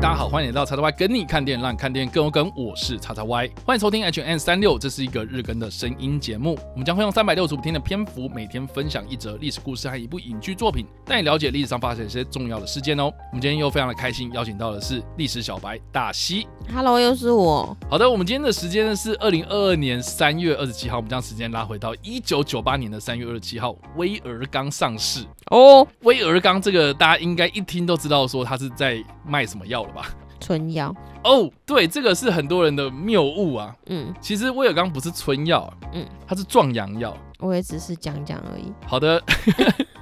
大家好，欢迎来到叉叉 Y 跟你看电影，让你看电影更有梗。我是叉叉 Y，欢迎收听 H N 三六，这是一个日更的声音节目。我们将会用三百六十五天的篇幅，每天分享一则历史故事和一部影剧作品，带你了解历史上发生一些重要的事件哦。我们今天又非常的开心，邀请到的是历史小白大西。Hello，又是我。好的，我们今天的时间呢是二零二二年三月二十七号，我们将时间拉回到一九九八年的三月二十七号，威尔刚上市哦。Oh. 威尔刚这个大家应该一听都知道，说他是在卖什么药了吧？春药哦，对，这个是很多人的谬误啊。嗯，其实威尔刚不是春药，嗯，它是壮阳药。我也只是讲讲而已。好的。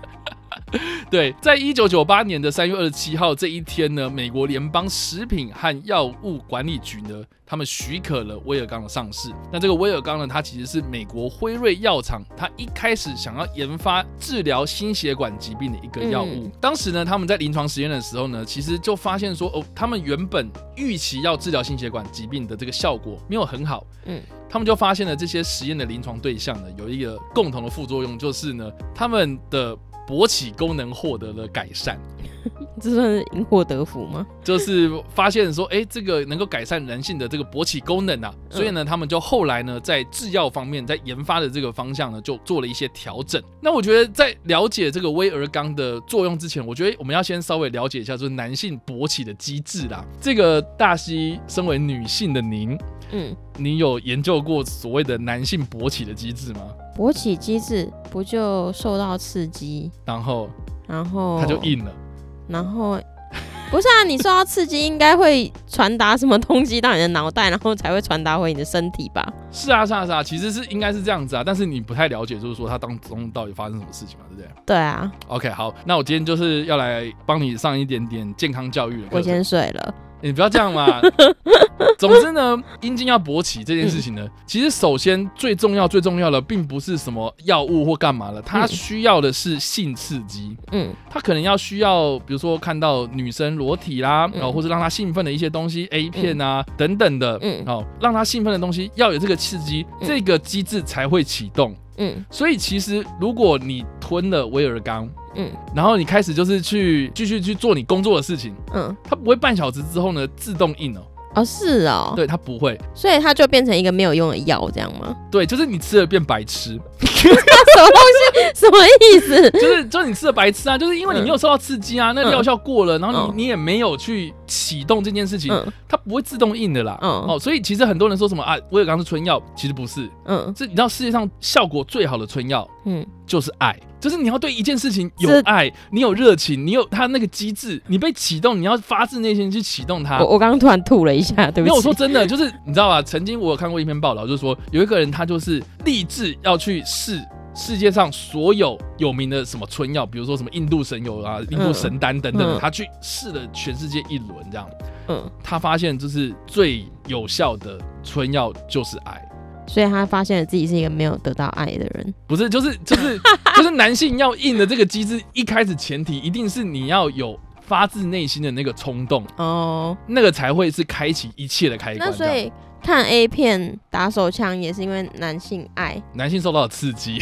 对，在一九九八年的三月二十七号这一天呢，美国联邦食品和药物管理局呢，他们许可了威尔刚的上市。那这个威尔刚呢，它其实是美国辉瑞药厂，它一开始想要研发治疗心血管疾病的一个药物。嗯、当时呢，他们在临床实验的时候呢，其实就发现说，哦，他们原本预期要治疗心血管疾病的这个效果没有很好。嗯，他们就发现了这些实验的临床对象呢，有一个共同的副作用，就是呢，他们的勃起功能获得了改善，这算是因祸得福吗？就是发现说，哎、欸，这个能够改善人性的这个勃起功能啊，所以呢，他们就后来呢，在制药方面，在研发的这个方向呢，就做了一些调整。那我觉得，在了解这个威而钢的作用之前，我觉得我们要先稍微了解一下，就是男性勃起的机制啦。这个大西身为女性的您，嗯，你有研究过所谓的男性勃起的机制吗？勃起机制不就受到刺激，然后，然后它就硬了，然后不是啊？你受到刺激应该会传达什么东西到你的脑袋，然后才会传达回你的身体吧？是啊，是啊，是啊，其实是应该是这样子啊。但是你不太了解，就是说它当中到底发生什么事情嘛，对不对？对啊。OK，好，那我今天就是要来帮你上一点点健康教育了。我先睡了。你不要这样嘛。总之呢，阴茎要勃起这件事情呢，其实首先最重要、最重要的，并不是什么药物或干嘛了，它需要的是性刺激。嗯，它可能要需要，比如说看到女生裸体啦，然后或者让她兴奋的一些东西，A 片啊等等的，嗯，好，让他兴奋的东西要有这个刺激，这个机制才会启动。嗯，所以其实如果你吞了威尔刚，嗯，然后你开始就是去继续去做你工作的事情，嗯，它不会半小时之后呢自动硬哦。哦，是哦，对，它不会，所以它就变成一个没有用的药，这样吗？对，就是你吃了变白痴，什么东西？什么意思？就是就是你吃了白痴啊，就是因为你没有受到刺激啊，嗯、那药效过了，然后你、嗯、你也没有去启动这件事情，嗯、它不会自动硬的啦。嗯、哦，所以其实很多人说什么啊，威尔刚是春药，其实不是，嗯，是你知道世界上效果最好的春药，嗯，就是爱。就是你要对一件事情有爱，你有热情，你有他那个机制，你被启动，你要发自内心去启动它。我我刚刚突然吐了一下，对不起。因为，我说真的，就是你知道吧？曾经我有看过一篇报道，就是说有一个人他就是立志要去试世界上所有有名的什么春药，比如说什么印度神油啊、印度神丹等等，嗯、他去试了全世界一轮这样。嗯，他发现就是最有效的春药就是爱。所以他发现了自己是一个没有得到爱的人，不是，就是就是 就是男性要硬的这个机制，一开始前提一定是你要有发自内心的那个冲动哦，那个才会是开启一切的开关。那所以看 A 片打手枪也是因为男性爱，男性受到了刺激，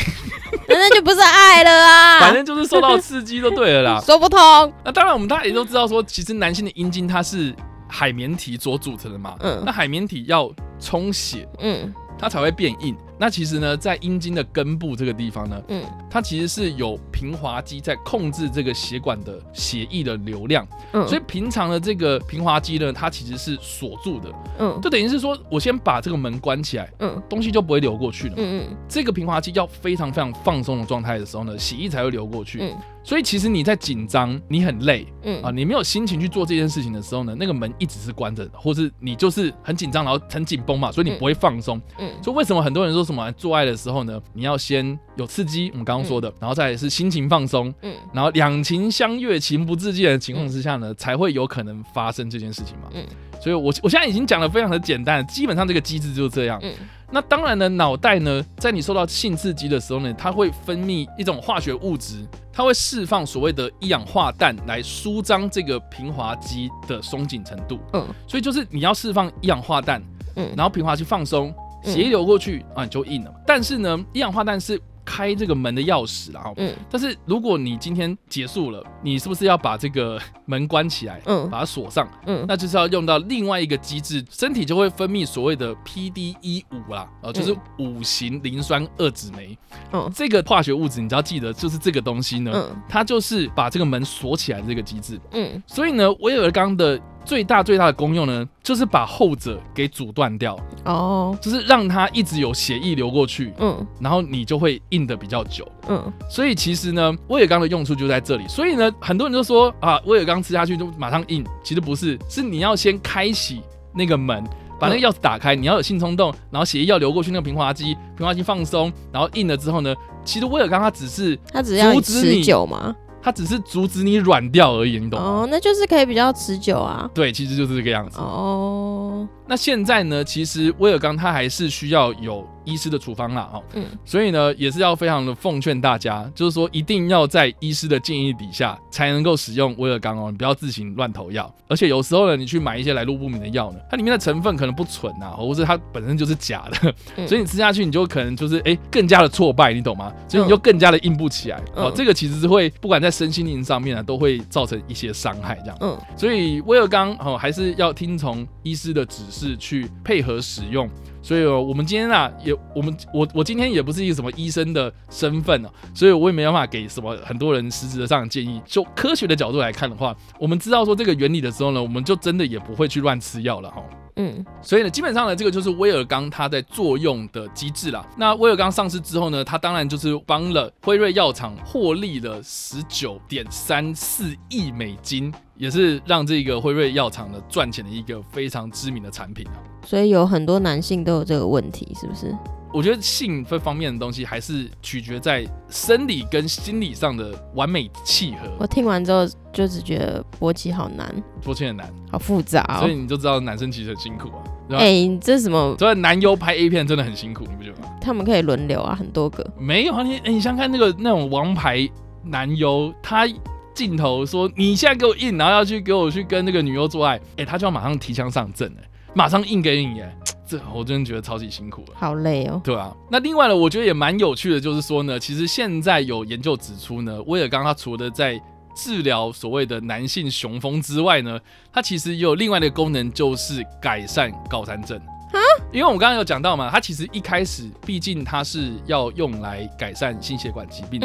那 那就不是爱了啊，反正就是受到刺激就对了啦，说不通。那当然，我们大家也都知道说，其实男性的阴茎它是海绵体所组成的嘛，嗯，那海绵体要充血，嗯。它才会变硬。那其实呢，在阴茎的根部这个地方呢，嗯，它其实是有平滑肌在控制这个血管的血液的流量。嗯，所以平常的这个平滑肌呢，它其实是锁住的。嗯，就等于是说我先把这个门关起来，嗯，东西就不会流过去了。嗯嗯，这个平滑肌要非常非常放松的状态的时候呢，血液才会流过去。嗯，所以其实你在紧张、你很累，嗯啊，你没有心情去做这件事情的时候呢，那个门一直是关着的，或是你就是很紧张，然后很紧绷嘛，所以你不会放松。嗯，所以为什么很多人说什么做爱的时候，呢，你要先有刺激，我们刚刚说的，嗯、然后再是心情放松，嗯，然后两情相悦、情不自禁的情况之下呢，嗯、才会有可能发生这件事情嘛，嗯，所以我我现在已经讲的非常的简单，基本上这个机制就是这样，嗯，那当然呢，脑袋呢，在你受到性刺激的时候呢，它会分泌一种化学物质，它会释放所谓的一氧化氮来舒张这个平滑肌的松紧程度，嗯，所以就是你要释放一氧化氮，嗯，然后平滑肌放松。血液流过去啊，你就硬了。但是呢，一氧化氮是开这个门的钥匙啦。嗯，但是如果你今天结束了，你是不是要把这个门关起来？嗯，把它锁上。嗯，那就是要用到另外一个机制，身体就会分泌所谓的 PDE 五啦，呃，就是五型磷酸二酯酶。嗯，这个化学物质你只要记得，就是这个东西呢，嗯，它就是把这个门锁起来的这个机制。嗯，所以呢，威尔刚的。最大最大的功用呢，就是把后者给阻断掉，哦，就是让它一直有血液流过去，嗯，然后你就会硬的比较久，嗯，所以其实呢，威尔刚的用处就在这里。所以呢，很多人就说啊，威尔刚吃下去就马上硬，其实不是，是你要先开启那个门，把那个钥匙打开，你要有性冲动，然后血液要流过去那个平滑肌，平滑肌放松，然后硬了之后呢，其实威尔刚他只是它只要持久吗？它只是阻止你软掉而已，你懂吗？哦，那就是可以比较持久啊。对，其实就是这个样子。哦，那现在呢，其实威尔刚它还是需要有医师的处方啦，哦，嗯，所以呢，也是要非常的奉劝大家，就是说一定要在医师的建议底下才能够使用威尔刚哦，你不要自行乱投药。而且有时候呢，你去买一些来路不明的药呢，它里面的成分可能不纯呐，或者它本身就是假的，嗯、所以你吃下去你就可能就是哎、欸、更加的挫败，你懂吗？所以你就更加的硬不起来。哦、嗯，这个其实是会不管在身心灵上面呢，都会造成一些伤害这样。嗯，所以威尔刚哦还是要听从医师的指示去配合使用。所以，哦我们今天啊，也我们我我今天也不是一个什么医生的身份哦，所以我也没办法给什么很多人实质的上的建议。就科学的角度来看的话，我们知道说这个原理的时候呢，我们就真的也不会去乱吃药了哈。嗯，所以呢，基本上呢，这个就是威尔刚它在作用的机制啦。那威尔刚上市之后呢，它当然就是帮了辉瑞药厂获利了十九点三四亿美金，也是让这个辉瑞药厂呢赚钱的一个非常知名的产品啊。所以有很多男性都有这个问题，是不是？我觉得性这方面的东西还是取决在生理跟心理上的完美契合。我听完之后就只觉得勃起好难，勃起很难，好复杂哦。所以你就知道男生其实很辛苦啊。哎、欸，你这是什么？所以男优拍 A 片真的很辛苦，你不觉得吗？他们可以轮流啊，很多个。没有啊，你、欸、你想看那个那种王牌男优，他镜头说你现在给我硬，然后要去给我去跟那个女优做爱，哎、欸，他就要马上提枪上阵，哎，马上硬给你，哎。这我真的觉得超级辛苦了，好累哦。对啊，那另外呢，我觉得也蛮有趣的，就是说呢，其实现在有研究指出呢，威尔刚他除了在治疗所谓的男性雄风之外呢，它其实也有另外的功能，就是改善高山症。因为我们刚刚有讲到嘛，它其实一开始毕竟它是要用来改善心血管疾病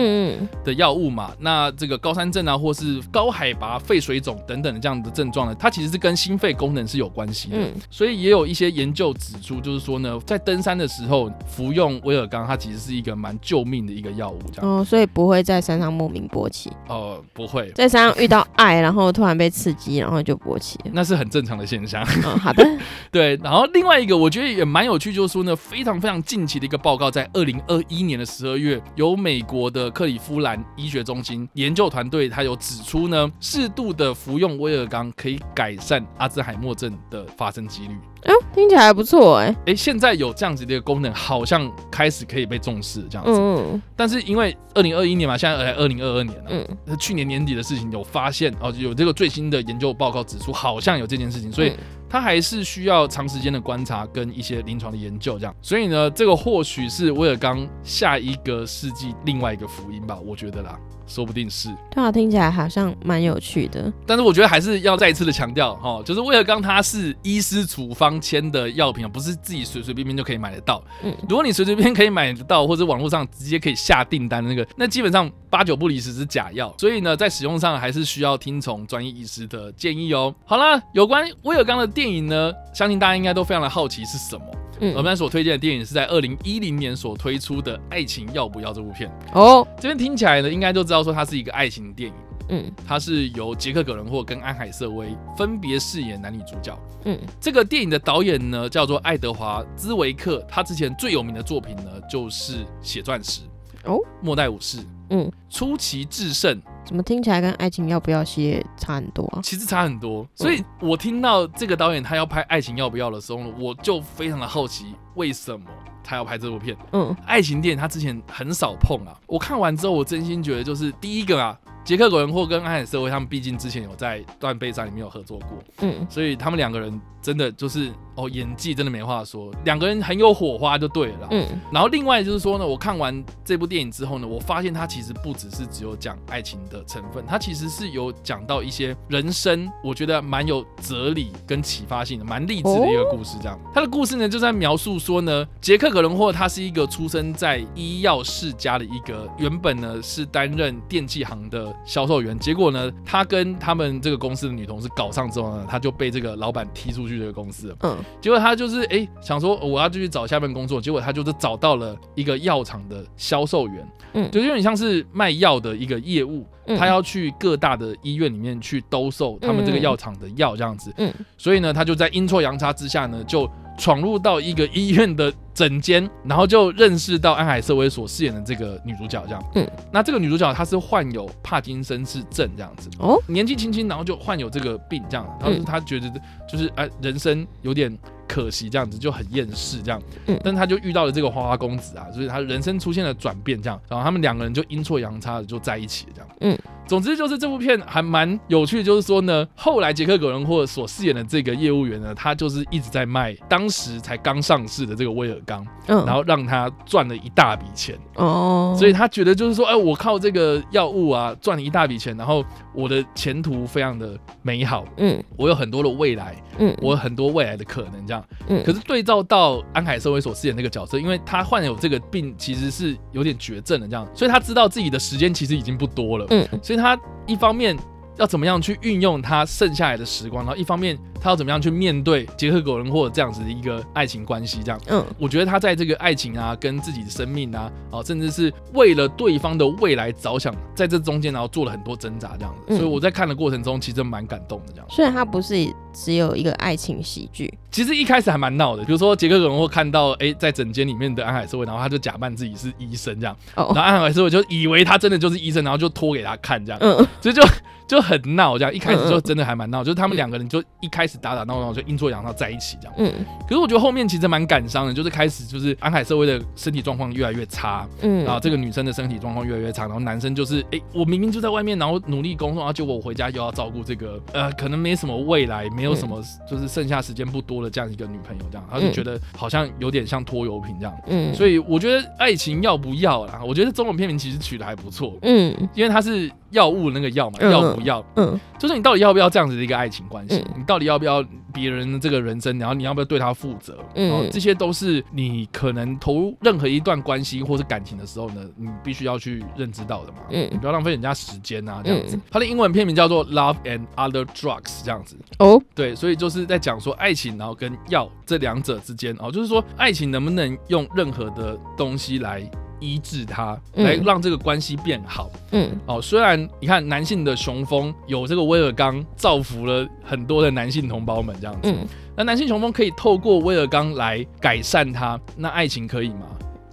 的药物嘛，那这个高山症啊，或是高海拔肺水肿等等的这样的症状呢，它其实是跟心肺功能是有关系的。所以也有一些研究指出，就是说呢，在登山的时候服用威尔刚，它其实是一个蛮救命的一个药物。这样哦，所以不会在山上莫名勃起。哦，不会，在山上遇到爱，然后突然被刺激，然后就勃起，那是很正常的现象。哦，好的。对，然后另外一个我觉得也蛮有趣，就是说呢，非常非常近期的一个报告，在二零二一年的十二月，由美国的克里夫兰医学中心研究团队，它有指出呢，适度的服用威尔刚可以改善阿兹海默症的发生几率。哎、哦，听起来还不错哎哎，现在有这样子的一个功能，好像开始可以被重视这样子。嗯，但是因为二零二一年嘛，现在才二零二二年了，嗯，那去年年底的事情有发现哦，有这个最新的研究报告指出，好像有这件事情，所以它还是需要长时间的观察跟一些临床的研究这样。所以呢，这个或许是威尔刚下一个世纪另外一个福音吧，我觉得啦。说不定是，对啊，听起来好像蛮有趣的。但是我觉得还是要再一次的强调哈，就是威尔刚它是医师处方签的药品啊，不是自己随随便便就可以买得到。嗯，如果你随随便便可以买得到，或者网络上直接可以下订单的那个，那基本上八九不离十是假药。所以呢，在使用上还是需要听从专业医师的建议哦。好了，有关威尔刚的电影呢，相信大家应该都非常的好奇是什么。嗯，我们所推荐的电影是在二零一零年所推出的《爱情要不要》这部片哦。这边听起来呢，应该都知道说它是一个爱情电影。嗯，它是由杰克·葛伦霍跟安海瑟薇分别饰演男女主角。嗯，这个电影的导演呢叫做爱德华·兹维克，他之前最有名的作品呢就是《血钻石》哦，《末代武士》。嗯，出奇制胜，怎么听起来跟爱情要不要系列差很多啊？其实差很多，所以我听到这个导演他要拍爱情要不要的时候呢，我就非常的好奇，为什么他要拍这部片？嗯，爱情电影他之前很少碰啊。我看完之后，我真心觉得就是第一个啊，杰克·葛伦霍跟安海瑟薇他们毕竟之前有在《断背山》里面有合作过，嗯，所以他们两个人真的就是哦，演技真的没话说，两个人很有火花就对了啦。嗯，然后另外就是说呢，我看完这部电影之后呢，我发现它其实不只是只有讲爱情的成分，它其实是有讲到一些人生，我觉得蛮有哲理跟启发性的，蛮励志的一个故事。这样，他的故事呢就在描述说呢，杰克·葛伦霍他是一个出生在医药世家的一个，原本呢是担任电器行的销售员，结果呢他跟他们这个公司的女同事搞上之后呢，他就被这个老板踢出去这个公司了。嗯，结果他就是哎、欸、想说我要继续找下份工作，结果他就是找到了一个药厂的销售员，嗯，就有点像是卖药的一个业务。他要去各大的医院里面去兜售他们这个药厂的药这样子，嗯，所以呢，他就在阴错阳差之下呢，就闯入到一个医院的诊间，然后就认识到安海瑟薇所饰演的这个女主角这样，嗯，那这个女主角她是患有帕金森氏症这样子，哦，年纪轻轻然后就患有这个病这样，然后她觉得就是哎人生有点。可惜这样子就很厌世这样，嗯，但他就遇到了这个花花公子啊，所以他人生出现了转变这样，然后他们两个人就阴错阳差的就在一起了这样，嗯，总之就是这部片还蛮有趣的，就是说呢，后来杰克·葛伦霍所饰演的这个业务员呢，他就是一直在卖当时才刚上市的这个威尔刚，嗯，然后让他赚了一大笔钱。哦，所以他觉得就是说，哎，我靠这个药物啊赚了一大笔钱，然后我的前途非常的美好，嗯，我有很多的未来，嗯，我有很多未来的可能这样。嗯，可是对照到安海瑟薇所饰演那个角色，因为他患有这个病，其实是有点绝症的这样，所以他知道自己的时间其实已经不多了。嗯，所以他一方面要怎么样去运用他剩下来的时光，然后一方面。他要怎么样去面对杰克·狗人或者这样子的一个爱情关系？这样，嗯，我觉得他在这个爱情啊，跟自己的生命啊，哦，甚至是为了对方的未来着想，在这中间然后做了很多挣扎，这样子。嗯，所以我在看的过程中，其实蛮感动的。这样，虽然他不是只有一个爱情喜剧，其实一开始还蛮闹的。比如说杰克·葛伦霍看到哎、欸，在整间里面的安海社会，然后他就假扮自己是医生这样，哦，然后安海社会就以为他真的就是医生，然后就拖给他看这样，嗯，所以就就很闹这样。一开始就真的还蛮闹，就是他们两个人就一开始打打闹闹就。阴错阳差在一起这样，嗯，可是我觉得后面其实蛮感伤的，就是开始就是安海社会的身体状况越来越差，嗯，然后这个女生的身体状况越来越差，然后男生就是，哎、欸，我明明就在外面，然后努力工作，然后结果我回家又要照顾这个，呃，可能没什么未来，没有什么，就是剩下时间不多的这样一个女朋友这样，他就觉得好像有点像拖油瓶这样，嗯，所以我觉得爱情要不要啦？我觉得中文片名其实取得还不错，嗯，因为它是药物那个药嘛，要不要？嗯，就是你到底要不要这样子的一个爱情关系？你到底要不要别人？的这个人生，然后你要不要对他负责？嗯，这些都是你可能投入任何一段关系或是感情的时候呢，你必须要去认知到的嘛。嗯，你不要浪费人家时间啊，这样子。它的英文片名叫做《Love and Other Drugs》，这样子。哦，对，所以就是在讲说爱情，然后跟药这两者之间哦，就是说爱情能不能用任何的东西来。医治他，来让这个关系变好。嗯，哦，虽然你看男性的雄风有这个威尔刚造福了很多的男性同胞们这样子，嗯，那男性雄风可以透过威尔刚来改善他，那爱情可以吗？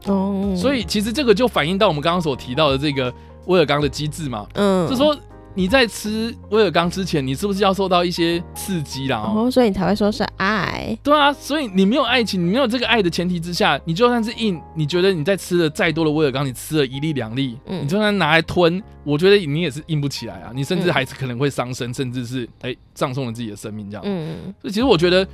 哦，所以其实这个就反映到我们刚刚所提到的这个威尔刚的机制嘛，嗯，就说。你在吃威尔刚之前，你是不是要受到一些刺激啦？哦，所以你才会说是爱。对啊，所以你没有爱情，你没有这个爱的前提之下，你就算是硬，你觉得你在吃了再多的威尔刚，你吃了一粒两粒，嗯，你就算拿来吞，我觉得你也是硬不起来啊，你甚至还是可能会伤身，甚至是哎葬送了自己的生命这样。嗯，所以其实我觉得。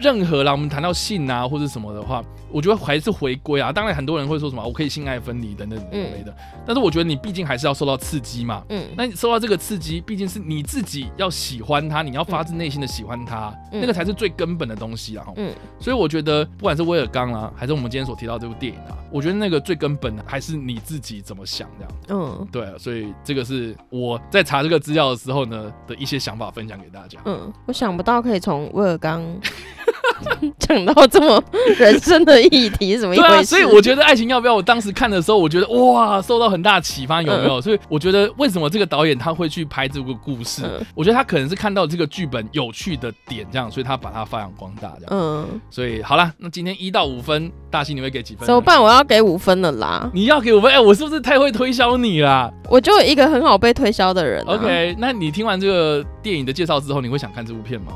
任何啦，我们谈到性啊或者什么的话，我觉得还是回归啊。当然，很多人会说什么我可以性爱分离等等之类的，但是我觉得你毕竟还是要受到刺激嘛。嗯，那你受到这个刺激，毕竟是你自己要喜欢他，你要发自内心的喜欢他，那个才是最根本的东西啊。嗯，所以我觉得不管是威尔刚啊，还是我们今天所提到这部电影啊，我觉得那个最根本的还是你自己怎么想这样。嗯，对啊，所以这个是我在查这个资料的时候呢的一些想法分享给大家。嗯，我想不到可以从威尔刚。讲到这么人生的议题 是什么意思？对啊，所以我觉得爱情要不要？我当时看的时候，我觉得哇，受到很大启发，有没有？所以我觉得为什么这个导演他会去拍这个故事？我觉得他可能是看到这个剧本有趣的点，这样，所以他把它发扬光大，这样。嗯，所以好了，那今天一到五分，大戏你会给几分？怎么办？我要给五分了啦！你要给五分？哎、欸，我是不是太会推销你啦？我就一个很好被推销的人、啊。OK，那你听完这个电影的介绍之后，你会想看这部片吗？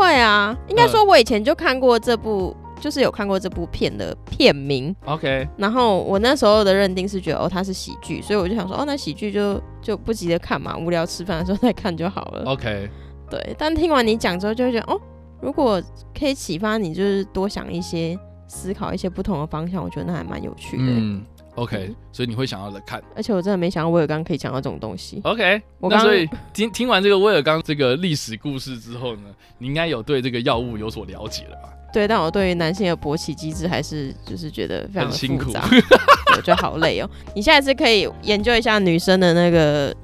会啊，应该说，我以前就看过这部就是有看过这部片的片名，OK。然后我那时候的认定是觉得哦，它是喜剧，所以我就想说哦，那喜剧就就不急着看嘛，无聊吃饭的时候再看就好了，OK。对，但听完你讲之后，就会觉得哦，如果可以启发你，就是多想一些，思考一些不同的方向，我觉得那还蛮有趣的。嗯。OK，所以你会想要来看，而且我真的没想到威尔刚可以讲到这种东西。OK，我刚所以听听完这个威尔刚这个历史故事之后呢，你应该有对这个药物有所了解了吧？对，但我对于男性的勃起机制还是就是觉得非常辛苦，我觉得好累哦。你下一次可以研究一下女生的那个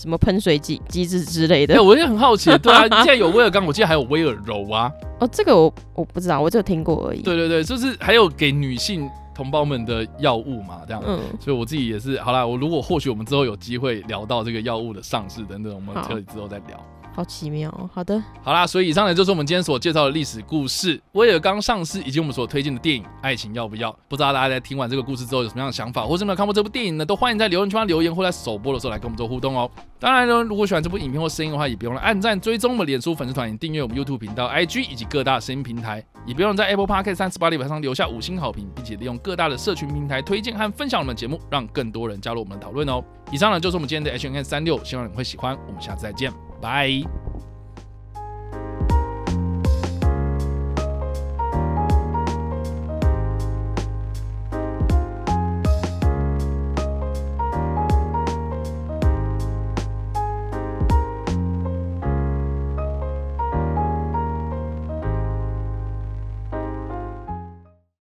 什么喷水机机制之类的。哎，我也很好奇，对啊，既然有威尔刚，我记得还有威尔柔啊。哦，这个我我不知道，我只有听过而已。对对对，就是还有给女性。同胞们的药物嘛，这样，嗯，所以我自己也是，好啦，我如果或许我们之后有机会聊到这个药物的上市等等，我们可以之后再聊。好奇妙哦，好的，好啦，所以以上呢就是我们今天所介绍的历史故事，威尔刚上市以及我们所推荐的电影《爱情要不要》。不知道大家在听完这个故事之后有什么样的想法，或是没有看过这部电影呢？都欢迎在留言区发留言，或在首播的时候来跟我们做互动哦。当然呢，如果喜欢这部影片或声音的话，也别忘了按赞、追踪我们脸书粉丝团、订阅我们 YouTube 频道、IG 以及各大声音平台，也别忘了在 Apple Podcast 三十八里板上留下五星好评，并且利用各大的社群平台推荐和分享我们的节目，让更多人加入我们的讨论哦。以上呢就是我们今天的 H&M 365，希望你们会喜欢。我们下次再见，Bye.